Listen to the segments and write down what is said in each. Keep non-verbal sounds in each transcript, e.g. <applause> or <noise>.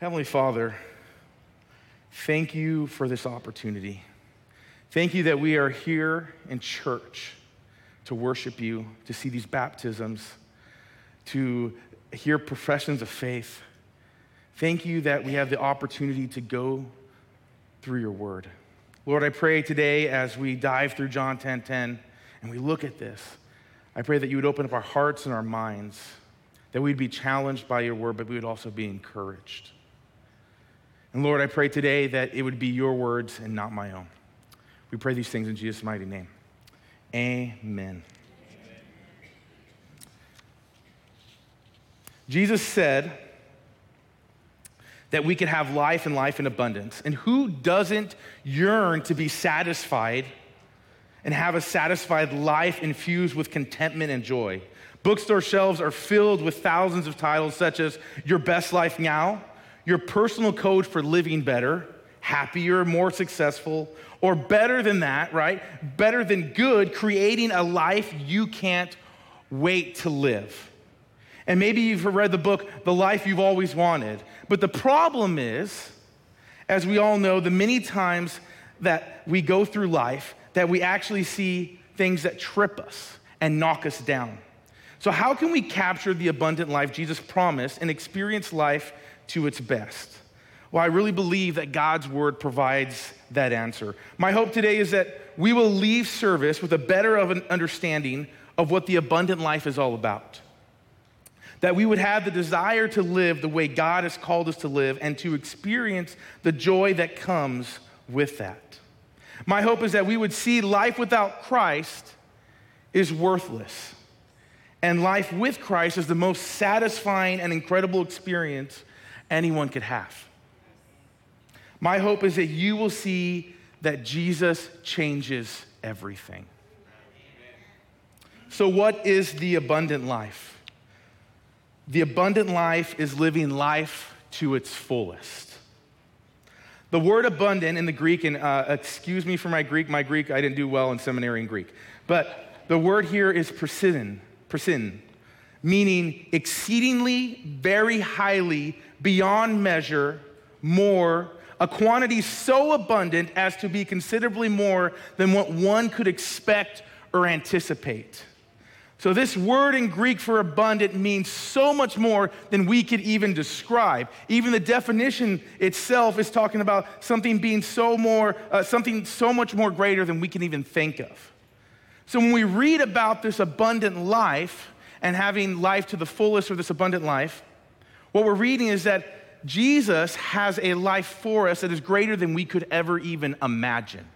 Heavenly Father, thank you for this opportunity. Thank you that we are here in church to worship you, to see these baptisms, to hear professions of faith. Thank you that we have the opportunity to go through your word. Lord, I pray today as we dive through John 10:10 10, 10, and we look at this, I pray that you would open up our hearts and our minds, that we'd be challenged by your word, but we would also be encouraged. And Lord, I pray today that it would be your words and not my own. We pray these things in Jesus' mighty name. Amen. Jesus said that we could have life and life in abundance. And who doesn't yearn to be satisfied and have a satisfied life infused with contentment and joy? Bookstore shelves are filled with thousands of titles such as Your Best Life Now, Your Personal Code for Living Better, Happier, More Successful, or better than that, right? Better than good, creating a life you can't wait to live. And maybe you've read the book, The Life You've Always Wanted. But the problem is, as we all know, the many times that we go through life, that we actually see things that trip us and knock us down. So, how can we capture the abundant life Jesus promised and experience life to its best? Well, I really believe that God's word provides that answer. My hope today is that we will leave service with a better of an understanding of what the abundant life is all about. That we would have the desire to live the way God has called us to live and to experience the joy that comes with that. My hope is that we would see life without Christ is worthless. And life with Christ is the most satisfying and incredible experience anyone could have. My hope is that you will see that Jesus changes everything. So, what is the abundant life? The abundant life is living life to its fullest. The word abundant in the Greek, and uh, excuse me for my Greek, my Greek, I didn't do well in seminary in Greek, but the word here is prasin, prasin, meaning exceedingly, very highly, beyond measure, more, a quantity so abundant as to be considerably more than what one could expect or anticipate. So, this word in Greek for abundant means so much more than we could even describe. Even the definition itself is talking about something being so more, uh, something so much more greater than we can even think of. So, when we read about this abundant life and having life to the fullest or this abundant life, what we're reading is that Jesus has a life for us that is greater than we could ever even imagine.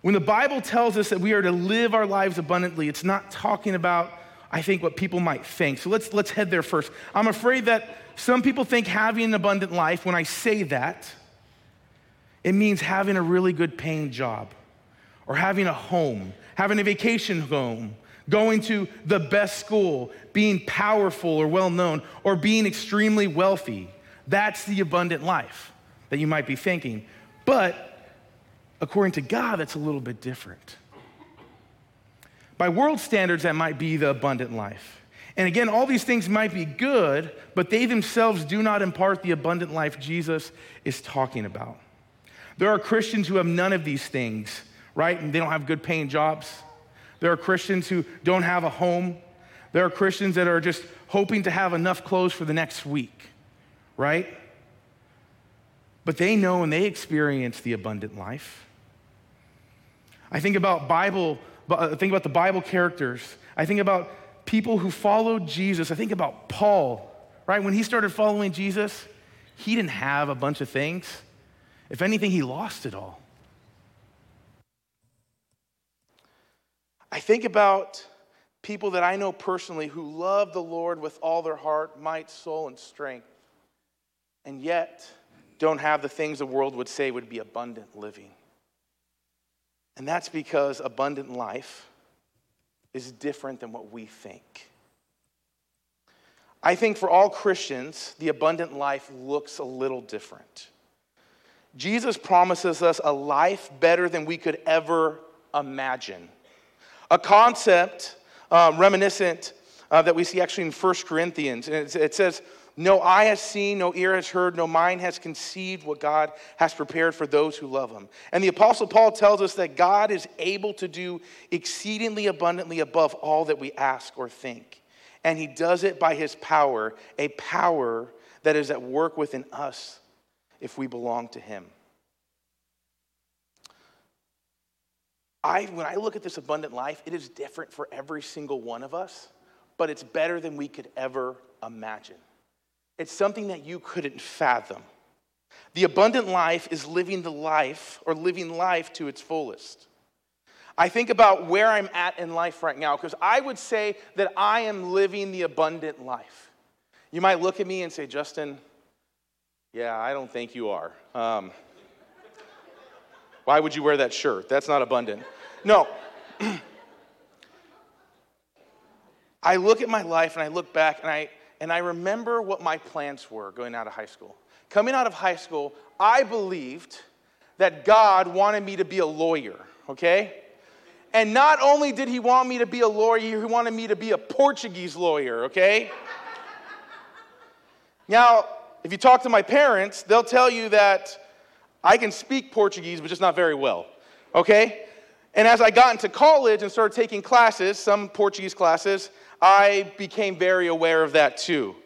When the Bible tells us that we are to live our lives abundantly, it's not talking about, I think, what people might think. So let's, let's head there first. I'm afraid that some people think having an abundant life, when I say that, it means having a really good paying job, or having a home, having a vacation home, going to the best school, being powerful or well known, or being extremely wealthy. That's the abundant life that you might be thinking. But according to God, that's a little bit different. By world standards, that might be the abundant life. And again, all these things might be good, but they themselves do not impart the abundant life Jesus is talking about. There are Christians who have none of these things, right? And they don't have good paying jobs. There are Christians who don't have a home. There are Christians that are just hoping to have enough clothes for the next week, right? But they know and they experience the abundant life. I think about Bible, I uh, think about the Bible characters. I think about people who followed Jesus. I think about Paul, right? When he started following Jesus, he didn't have a bunch of things. If anything, he lost it all. I think about people that I know personally who love the Lord with all their heart, might, soul, and strength, and yet don't have the things the world would say would be abundant living. And that's because abundant life is different than what we think. I think for all Christians, the abundant life looks a little different. Jesus promises us a life better than we could ever imagine a concept um, reminiscent uh, that we see actually in 1 Corinthians. And it, it says, No eye has seen, no ear has heard, no mind has conceived what God has prepared for those who love him. And the Apostle Paul tells us that God is able to do exceedingly abundantly above all that we ask or think. And he does it by his power, a power that is at work within us if we belong to him. I, when I look at this abundant life, it is different for every single one of us but it's better than we could ever imagine. It's something that you couldn't fathom. The abundant life is living the life or living life to its fullest. I think about where I'm at in life right now because I would say that I am living the abundant life. You might look at me and say, Justin, yeah, I don't think you are. Um, why would you wear that shirt? That's not abundant. No. <clears throat> I look at my life and I look back and I, and I remember what my plans were going out of high school. Coming out of high school, I believed that God wanted me to be a lawyer, okay? And not only did he want me to be a lawyer, he wanted me to be a Portuguese lawyer, okay? now, if you talk to my parents, they'll tell you that I can speak Portuguese, but just not very well, okay? And as I got into college and started taking classes, some Portuguese classes, I became very aware of that too.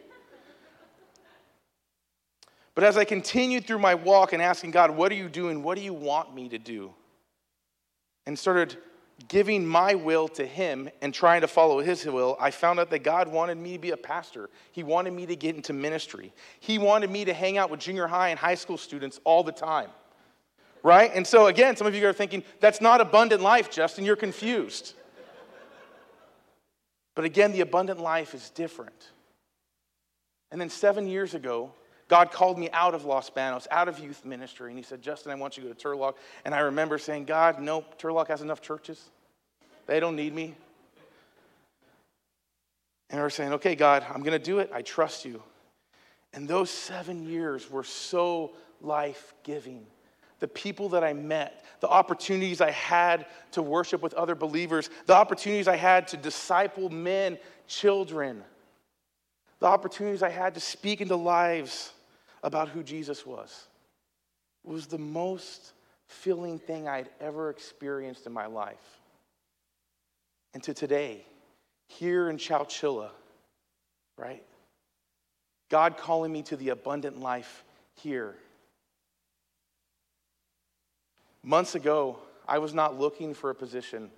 But as I continued through my walk and asking God, What are you doing? What do you want me to do? And started giving my will to Him and trying to follow His will, I found out that God wanted me to be a pastor. He wanted me to get into ministry. He wanted me to hang out with junior high and high school students all the time. Right? And so, again, some of you are thinking, That's not abundant life, Justin. You're confused. But again, the abundant life is different. And then seven years ago, God called me out of Los Banos, out of youth ministry, and He said, Justin, I want you to go to Turlock. And I remember saying, God, nope, Turlock has enough churches. They don't need me. And I was saying, okay, God, I'm going to do it. I trust you. And those seven years were so life giving the people that I met, the opportunities I had to worship with other believers, the opportunities I had to disciple men, children, the opportunities I had to speak into lives about who Jesus was. Was the most filling thing I'd ever experienced in my life. And to today, here in Chowchilla, right? God calling me to the abundant life here Months ago, I was not looking for a position.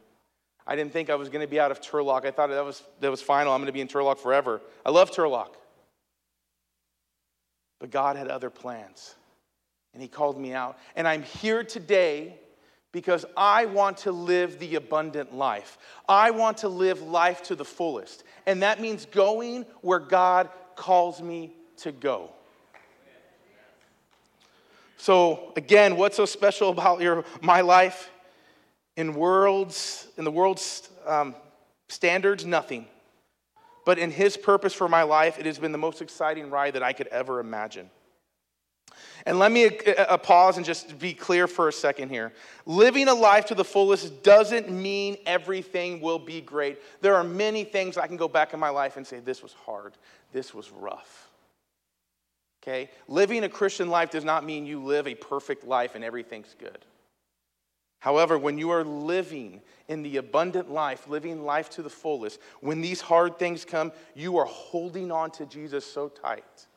I didn't think I was going to be out of Turlock. I thought that was, that was final. I'm going to be in Turlock forever. I love Turlock. But God had other plans, and He called me out. And I'm here today because I want to live the abundant life. I want to live life to the fullest. And that means going where God calls me to go. So again, what's so special about your my life? In worlds, in the world's um, standards, nothing. But in His purpose for my life, it has been the most exciting ride that I could ever imagine. And let me uh, uh, pause and just be clear for a second here. Living a life to the fullest doesn't mean everything will be great. There are many things I can go back in my life and say, this was hard, this was rough. Okay? Living a Christian life does not mean you live a perfect life and everything's good. However, when you are living in the abundant life, living life to the fullest, when these hard things come, you are holding on to Jesus so tight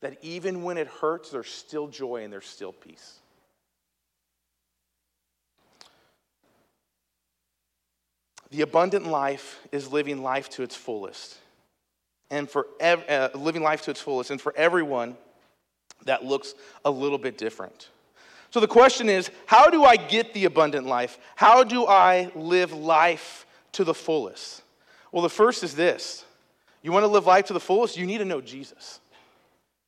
that even when it hurts, there's still joy and there's still peace. The abundant life is living life to its fullest. And for ev- uh, living life to its fullest. And for everyone, that looks a little bit different. So the question is how do I get the abundant life? How do I live life to the fullest? Well, the first is this you want to live life to the fullest? You need to know Jesus.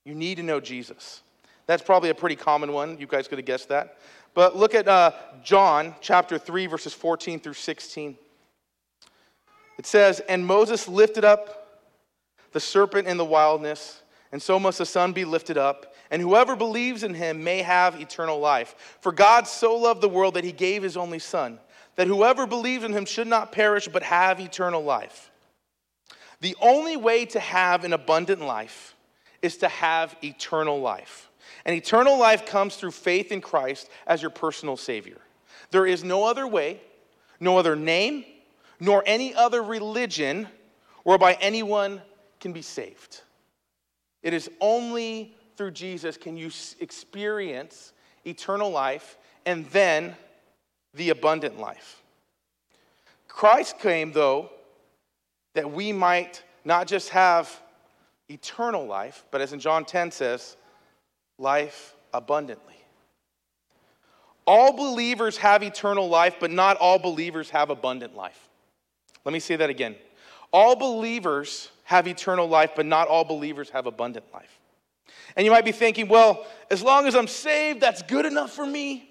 You need to know Jesus. That's probably a pretty common one. You guys could have guessed that. But look at uh, John chapter 3, verses 14 through 16. It says, And Moses lifted up the serpent in the wilderness, and so must the Son be lifted up and whoever believes in him may have eternal life. For God so loved the world that he gave his only Son, that whoever believes in him should not perish but have eternal life. The only way to have an abundant life is to have eternal life. And eternal life comes through faith in Christ as your personal Savior. There is no other way, no other name, nor any other religion whereby anyone can be saved. It is only through Jesus can you experience eternal life and then the abundant life. Christ came, though, that we might not just have eternal life, but as in John 10 says, life abundantly. All believers have eternal life, but not all believers have abundant life. Let me say that again. All believers have eternal life, but not all believers have abundant life. And you might be thinking, well, as long as I'm saved, that's good enough for me.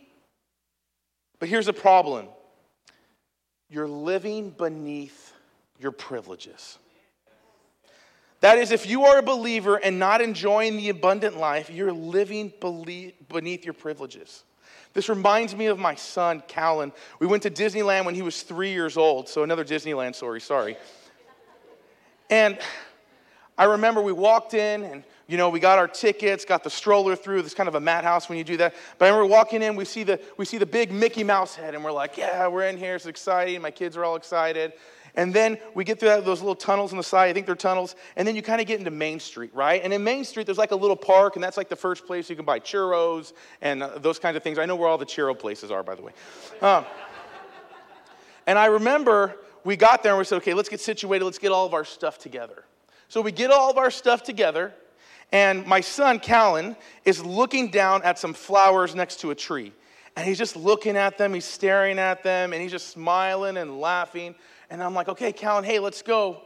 But here's the problem you're living beneath your privileges. That is, if you are a believer and not enjoying the abundant life, you're living beneath your privileges. This reminds me of my son, Callan. We went to Disneyland when he was three years old, so another Disneyland story, sorry. And I remember we walked in and you know, we got our tickets, got the stroller through. This kind of a madhouse when you do that. But I remember walking in, we see the we see the big Mickey Mouse head, and we're like, yeah, we're in here. It's exciting. My kids are all excited. And then we get through those little tunnels on the side. I think they're tunnels. And then you kind of get into Main Street, right? And in Main Street, there's like a little park, and that's like the first place you can buy churros and uh, those kinds of things. I know where all the churro places are, by the way. Um, and I remember we got there and we said, okay, let's get situated. Let's get all of our stuff together. So we get all of our stuff together, and my son, Callan, is looking down at some flowers next to a tree. And he's just looking at them, he's staring at them, and he's just smiling and laughing. And I'm like, okay, Callan, hey, let's go.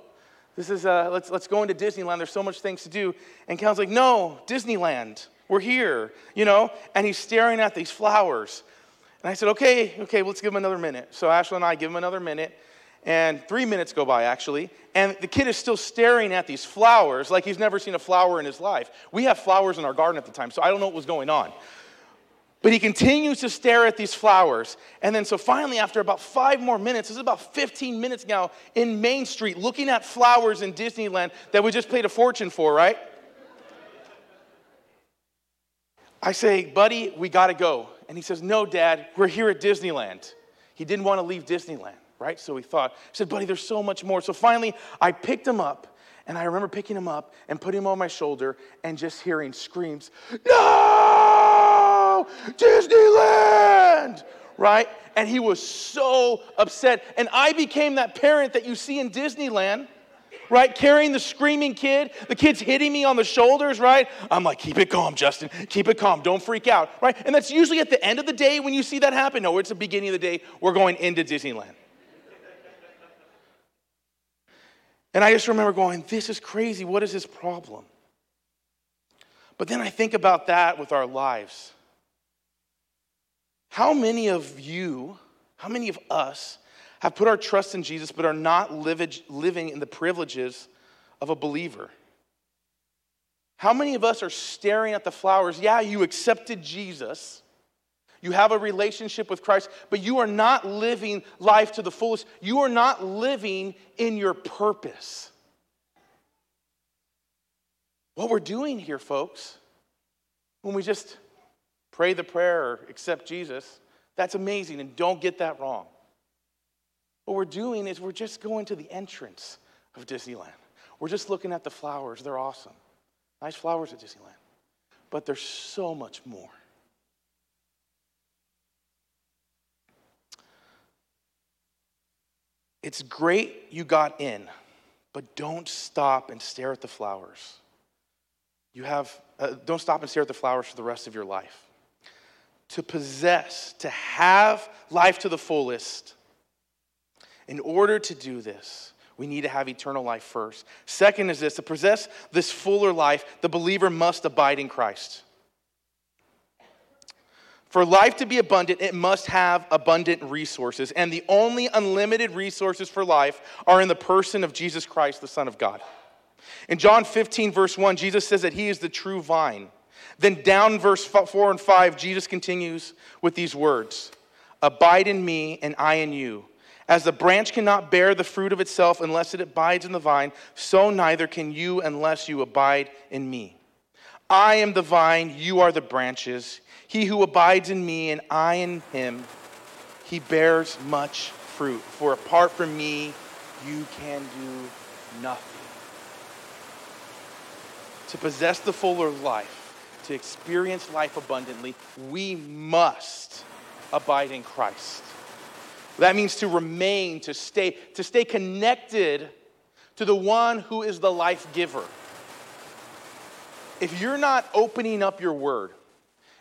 This is, uh, let's, let's go into Disneyland. There's so much things to do. And Callan's like, no, Disneyland. We're here, you know? And he's staring at these flowers. And I said, okay, okay, let's give him another minute. So Ashley and I give him another minute. And three minutes go by, actually. And the kid is still staring at these flowers like he's never seen a flower in his life. We have flowers in our garden at the time, so I don't know what was going on. But he continues to stare at these flowers. And then, so finally, after about five more minutes, this is about 15 minutes now in Main Street, looking at flowers in Disneyland that we just paid a fortune for, right? I say, buddy, we gotta go. And he says, no, dad, we're here at Disneyland. He didn't wanna leave Disneyland, right? So he thought, he said, buddy, there's so much more. So finally, I picked him up. And I remember picking him up and putting him on my shoulder and just hearing screams, No! Disneyland, right? And he was so upset. And I became that parent that you see in Disneyland, right? Carrying the screaming kid, the kid's hitting me on the shoulders, right? I'm like, keep it calm, Justin. Keep it calm. Don't freak out, right? And that's usually at the end of the day when you see that happen. No, it's the beginning of the day. We're going into Disneyland. And I just remember going, this is crazy. What is this problem? But then I think about that with our lives. How many of you, how many of us have put our trust in Jesus but are not living in the privileges of a believer? How many of us are staring at the flowers? Yeah, you accepted Jesus. You have a relationship with Christ, but you are not living life to the fullest. You are not living in your purpose. What we're doing here, folks, when we just pray the prayer or accept Jesus. That's amazing, and don't get that wrong. What we're doing is we're just going to the entrance of Disneyland. We're just looking at the flowers. They're awesome. Nice flowers at Disneyland. But there's so much more. It's great you got in, but don't stop and stare at the flowers. You have, uh, don't stop and stare at the flowers for the rest of your life to possess, to have life to the fullest, in order to do this, we need to have eternal life first. Second is this to possess this fuller life, the believer must abide in Christ. For life to be abundant, it must have abundant resources. And the only unlimited resources for life are in the person of Jesus Christ, the Son of God. In John 15, verse 1, Jesus says that He is the true vine. Then, down verse 4 and 5, Jesus continues with these words Abide in me, and I in you. As the branch cannot bear the fruit of itself unless it abides in the vine, so neither can you unless you abide in me. I am the vine, you are the branches. He who abides in me and I in him, he bears much fruit. For apart from me, you can do nothing. To possess the fuller life, to experience life abundantly, we must abide in Christ. That means to remain, to stay, to stay connected to the one who is the life giver. If you're not opening up your word,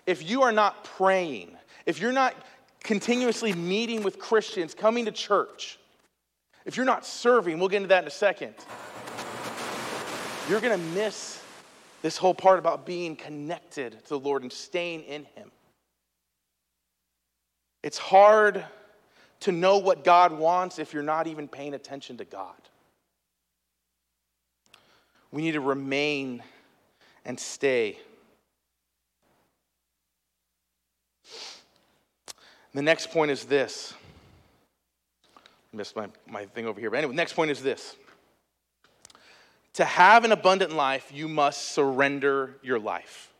if you are not praying, if you're not continuously meeting with Christians, coming to church, if you're not serving, we'll get into that in a second, you're going to miss this whole part about being connected to the Lord and staying in Him. It's hard to know what God wants if you're not even paying attention to God. We need to remain and stay. The next point is this. I missed my, my thing over here. But anyway, next point is this. To have an abundant life, you must surrender your life.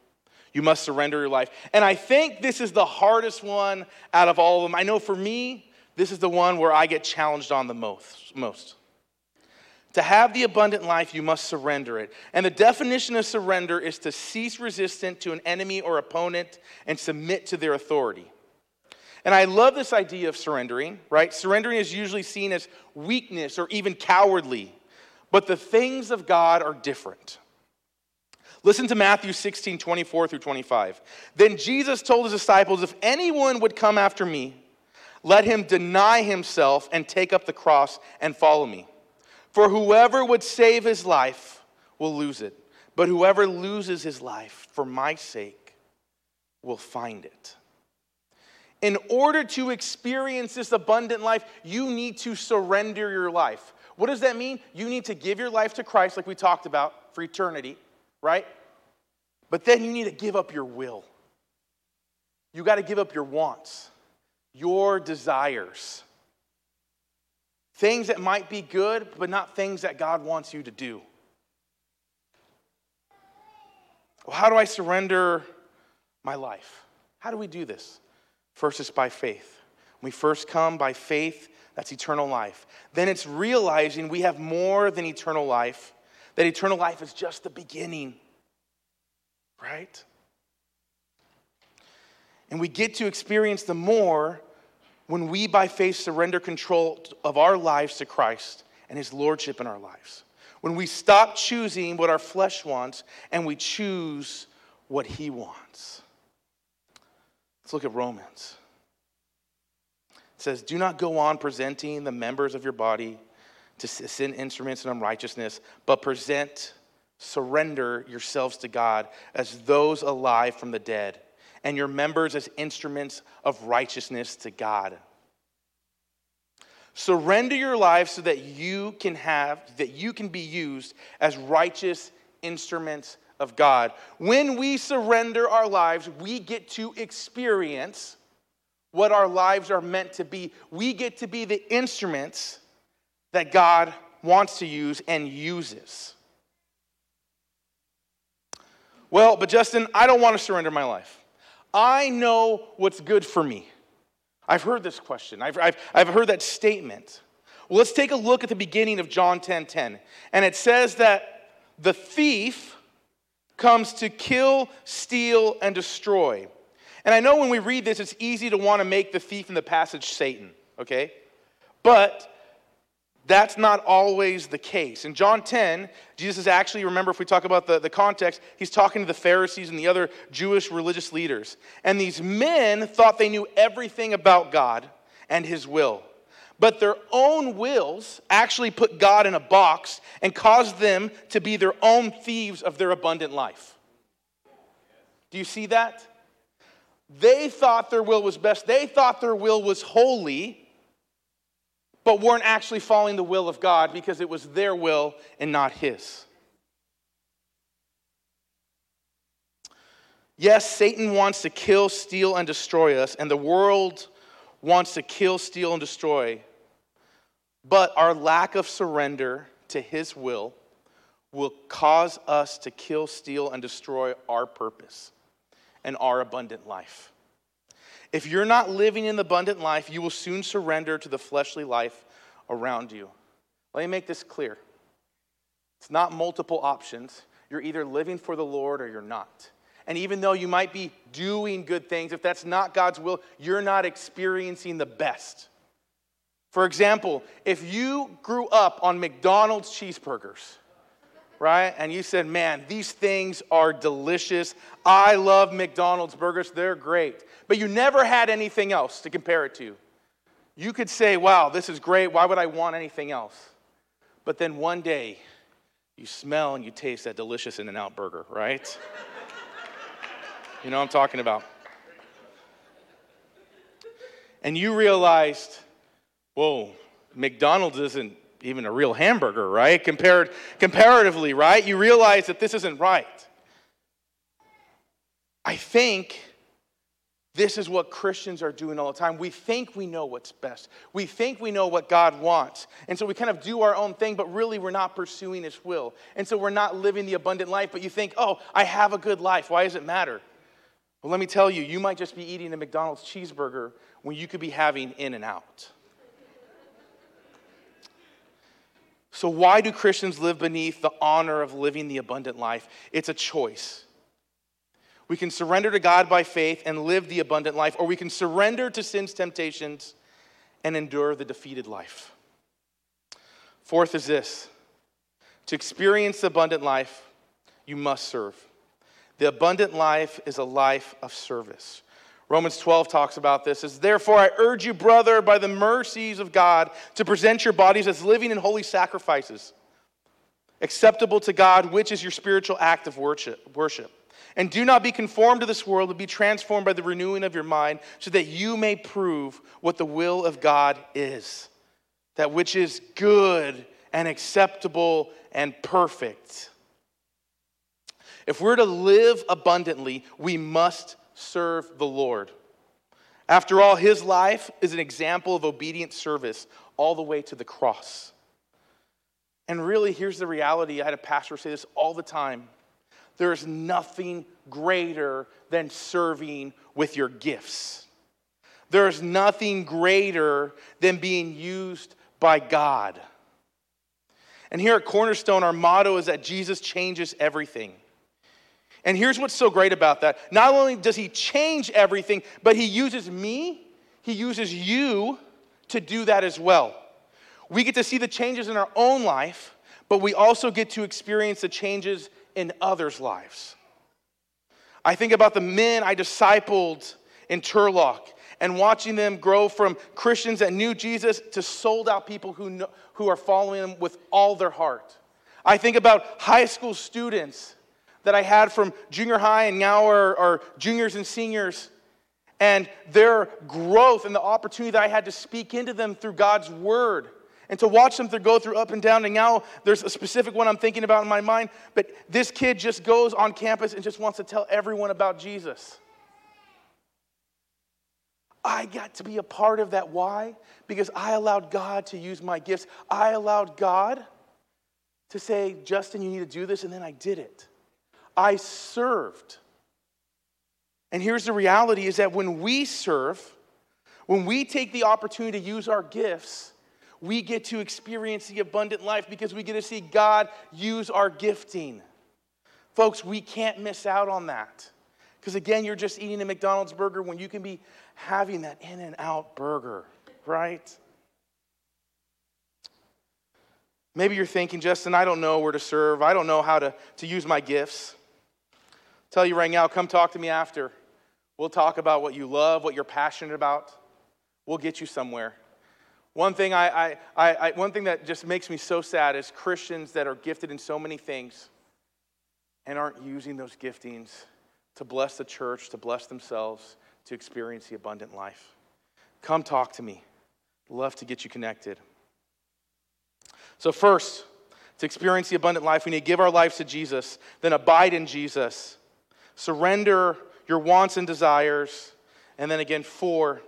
You must surrender your life. And I think this is the hardest one out of all of them. I know for me, this is the one where I get challenged on the most. most. To have the abundant life, you must surrender it. And the definition of surrender is to cease resistance to an enemy or opponent and submit to their authority. And I love this idea of surrendering, right? Surrendering is usually seen as weakness or even cowardly, but the things of God are different. Listen to Matthew 16, 24 through 25. Then Jesus told his disciples, If anyone would come after me, let him deny himself and take up the cross and follow me. For whoever would save his life will lose it, but whoever loses his life for my sake will find it. In order to experience this abundant life, you need to surrender your life. What does that mean? You need to give your life to Christ, like we talked about, for eternity, right? But then you need to give up your will. You got to give up your wants your desires. Things that might be good, but not things that God wants you to do. Well, how do I surrender my life? How do we do this? First, it's by faith. We first come by faith, that's eternal life. Then it's realizing we have more than eternal life, that eternal life is just the beginning, right? And we get to experience the more when we, by faith, surrender control of our lives to Christ and His Lordship in our lives. When we stop choosing what our flesh wants and we choose what He wants. Let's look at Romans. It says, Do not go on presenting the members of your body to sin instruments in unrighteousness, but present, surrender yourselves to God as those alive from the dead and your members as instruments of righteousness to God. Surrender your life so that you can have, that you can be used as righteous instruments of God. When we surrender our lives, we get to experience what our lives are meant to be. We get to be the instruments that God wants to use and uses. Well, but Justin, I don't want to surrender my life. I know what's good for me. I've heard this question, I've, I've, I've heard that statement. Well, let's take a look at the beginning of John 10 10. And it says that the thief comes to kill, steal, and destroy. And I know when we read this, it's easy to want to make the thief in the passage Satan, okay? But that's not always the case. In John 10, Jesus is actually, remember, if we talk about the, the context, he's talking to the Pharisees and the other Jewish religious leaders. And these men thought they knew everything about God and his will. But their own wills actually put God in a box and caused them to be their own thieves of their abundant life. Do you see that? They thought their will was best, they thought their will was holy but weren't actually following the will of God because it was their will and not His. Yes, Satan wants to kill, steal, and destroy us, and the world wants to kill, steal, and destroy. But our lack of surrender to His will will cause us to kill, steal, and destroy our purpose and our abundant life. If you're not living in the abundant life, you will soon surrender to the fleshly life around you. Let me make this clear. It's not multiple options. You're either living for the Lord or you're not. And even though you might be doing good things, if that's not God's will, you're not experiencing the best. For example, if you grew up on McDonald's cheeseburgers, right? And you said, man, these things are delicious. I love McDonald's burgers, they're great. But you never had anything else to compare it to. You could say, wow, this is great. Why would I want anything else? But then one day, you smell and you taste that delicious In N Out burger, right? <laughs> you know what I'm talking about. And you realized, whoa, McDonald's isn't even a real hamburger, right? Compared, comparatively, right? You realize that this isn't right. I think this is what Christians are doing all the time. We think we know what's best. We think we know what God wants. And so we kind of do our own thing, but really we're not pursuing His will. And so we're not living the abundant life, but you think, oh, I have a good life. Why does it matter? Well, let me tell you, you might just be eating a McDonald's cheeseburger when you could be having In N Out. So, why do Christians live beneath the honor of living the abundant life? It's a choice. We can surrender to God by faith and live the abundant life, or we can surrender to sin's temptations and endure the defeated life. Fourth is this to experience the abundant life, you must serve. The abundant life is a life of service. Romans 12 talks about this. Is therefore I urge you, brother, by the mercies of God, to present your bodies as living and holy sacrifices, acceptable to God, which is your spiritual act of worship. And do not be conformed to this world, but be transformed by the renewing of your mind, so that you may prove what the will of God is, that which is good and acceptable and perfect. If we're to live abundantly, we must serve the Lord. After all, his life is an example of obedient service all the way to the cross. And really, here's the reality. I had a pastor say this all the time there is nothing greater than serving with your gifts. There is nothing greater than being used by God. And here at Cornerstone, our motto is that Jesus changes everything. And here's what's so great about that. Not only does he change everything, but he uses me, he uses you to do that as well. We get to see the changes in our own life, but we also get to experience the changes in others' lives. I think about the men I discipled in Turlock and watching them grow from Christians that knew Jesus to sold out people who, know, who are following him with all their heart. I think about high school students that I had from junior high and now are, are juniors and seniors and their growth and the opportunity that I had to speak into them through God's word and to watch them go through up and down. And now there's a specific one I'm thinking about in my mind, but this kid just goes on campus and just wants to tell everyone about Jesus. I got to be a part of that. Why? Because I allowed God to use my gifts. I allowed God to say, Justin, you need to do this, and then I did it. I served. And here's the reality is that when we serve, when we take the opportunity to use our gifts, we get to experience the abundant life because we get to see God use our gifting. Folks, we can't miss out on that. Because again, you're just eating a McDonald's burger when you can be having that In N Out burger, right? Maybe you're thinking, Justin, I don't know where to serve. I don't know how to, to use my gifts. Tell you right now, come talk to me after. We'll talk about what you love, what you're passionate about. We'll get you somewhere. One thing, I, I, I, one thing that just makes me so sad is Christians that are gifted in so many things and aren't using those giftings to bless the church, to bless themselves, to experience the abundant life. Come talk to me. Love to get you connected. So, first, to experience the abundant life, we need to give our lives to Jesus, then abide in Jesus, surrender your wants and desires, and then again, four,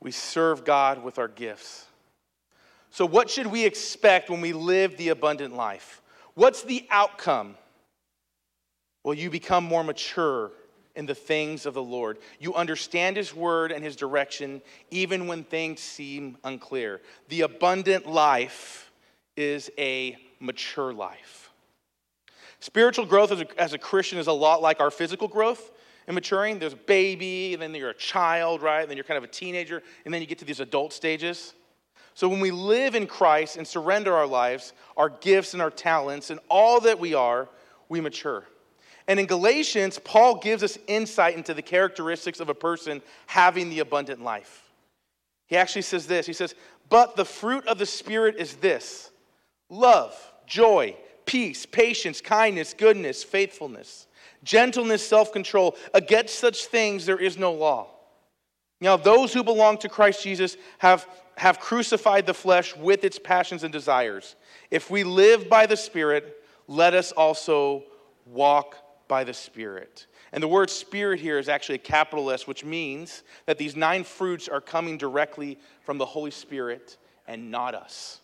we serve God with our gifts. So, what should we expect when we live the abundant life? What's the outcome? Well, you become more mature in the things of the Lord. You understand His word and His direction, even when things seem unclear. The abundant life is a mature life. Spiritual growth as a, as a Christian is a lot like our physical growth and maturing. There's a baby, and then you're a child, right? And then you're kind of a teenager, and then you get to these adult stages. So when we live in Christ and surrender our lives, our gifts and our talents, and all that we are, we mature. And in Galatians, Paul gives us insight into the characteristics of a person having the abundant life. He actually says this He says, But the fruit of the Spirit is this love, joy, peace, patience, kindness, goodness, faithfulness, gentleness, self control. Against such things there is no law. Now, those who belong to Christ Jesus have, have crucified the flesh with its passions and desires. If we live by the Spirit, let us also walk by the Spirit. And the word Spirit here is actually a capital S, which means that these nine fruits are coming directly from the Holy Spirit and not us.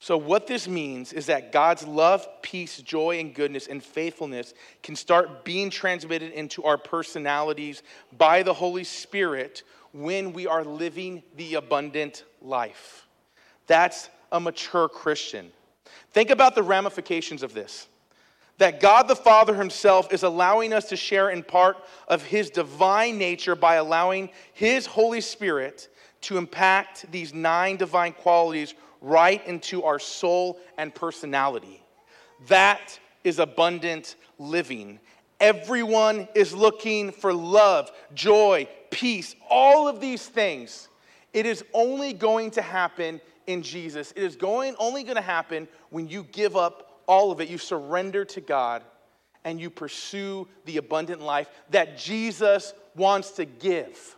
So, what this means is that God's love, peace, joy, and goodness and faithfulness can start being transmitted into our personalities by the Holy Spirit when we are living the abundant life. That's a mature Christian. Think about the ramifications of this that God the Father Himself is allowing us to share in part of His divine nature by allowing His Holy Spirit to impact these nine divine qualities right into our soul and personality. That is abundant living. Everyone is looking for love, joy, peace, all of these things. It is only going to happen in Jesus. It is going only going to happen when you give up all of it, you surrender to God and you pursue the abundant life that Jesus wants to give.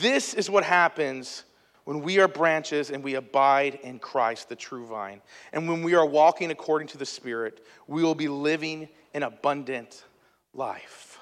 This is what happens when we are branches and we abide in Christ, the true vine. And when we are walking according to the Spirit, we will be living an abundant life.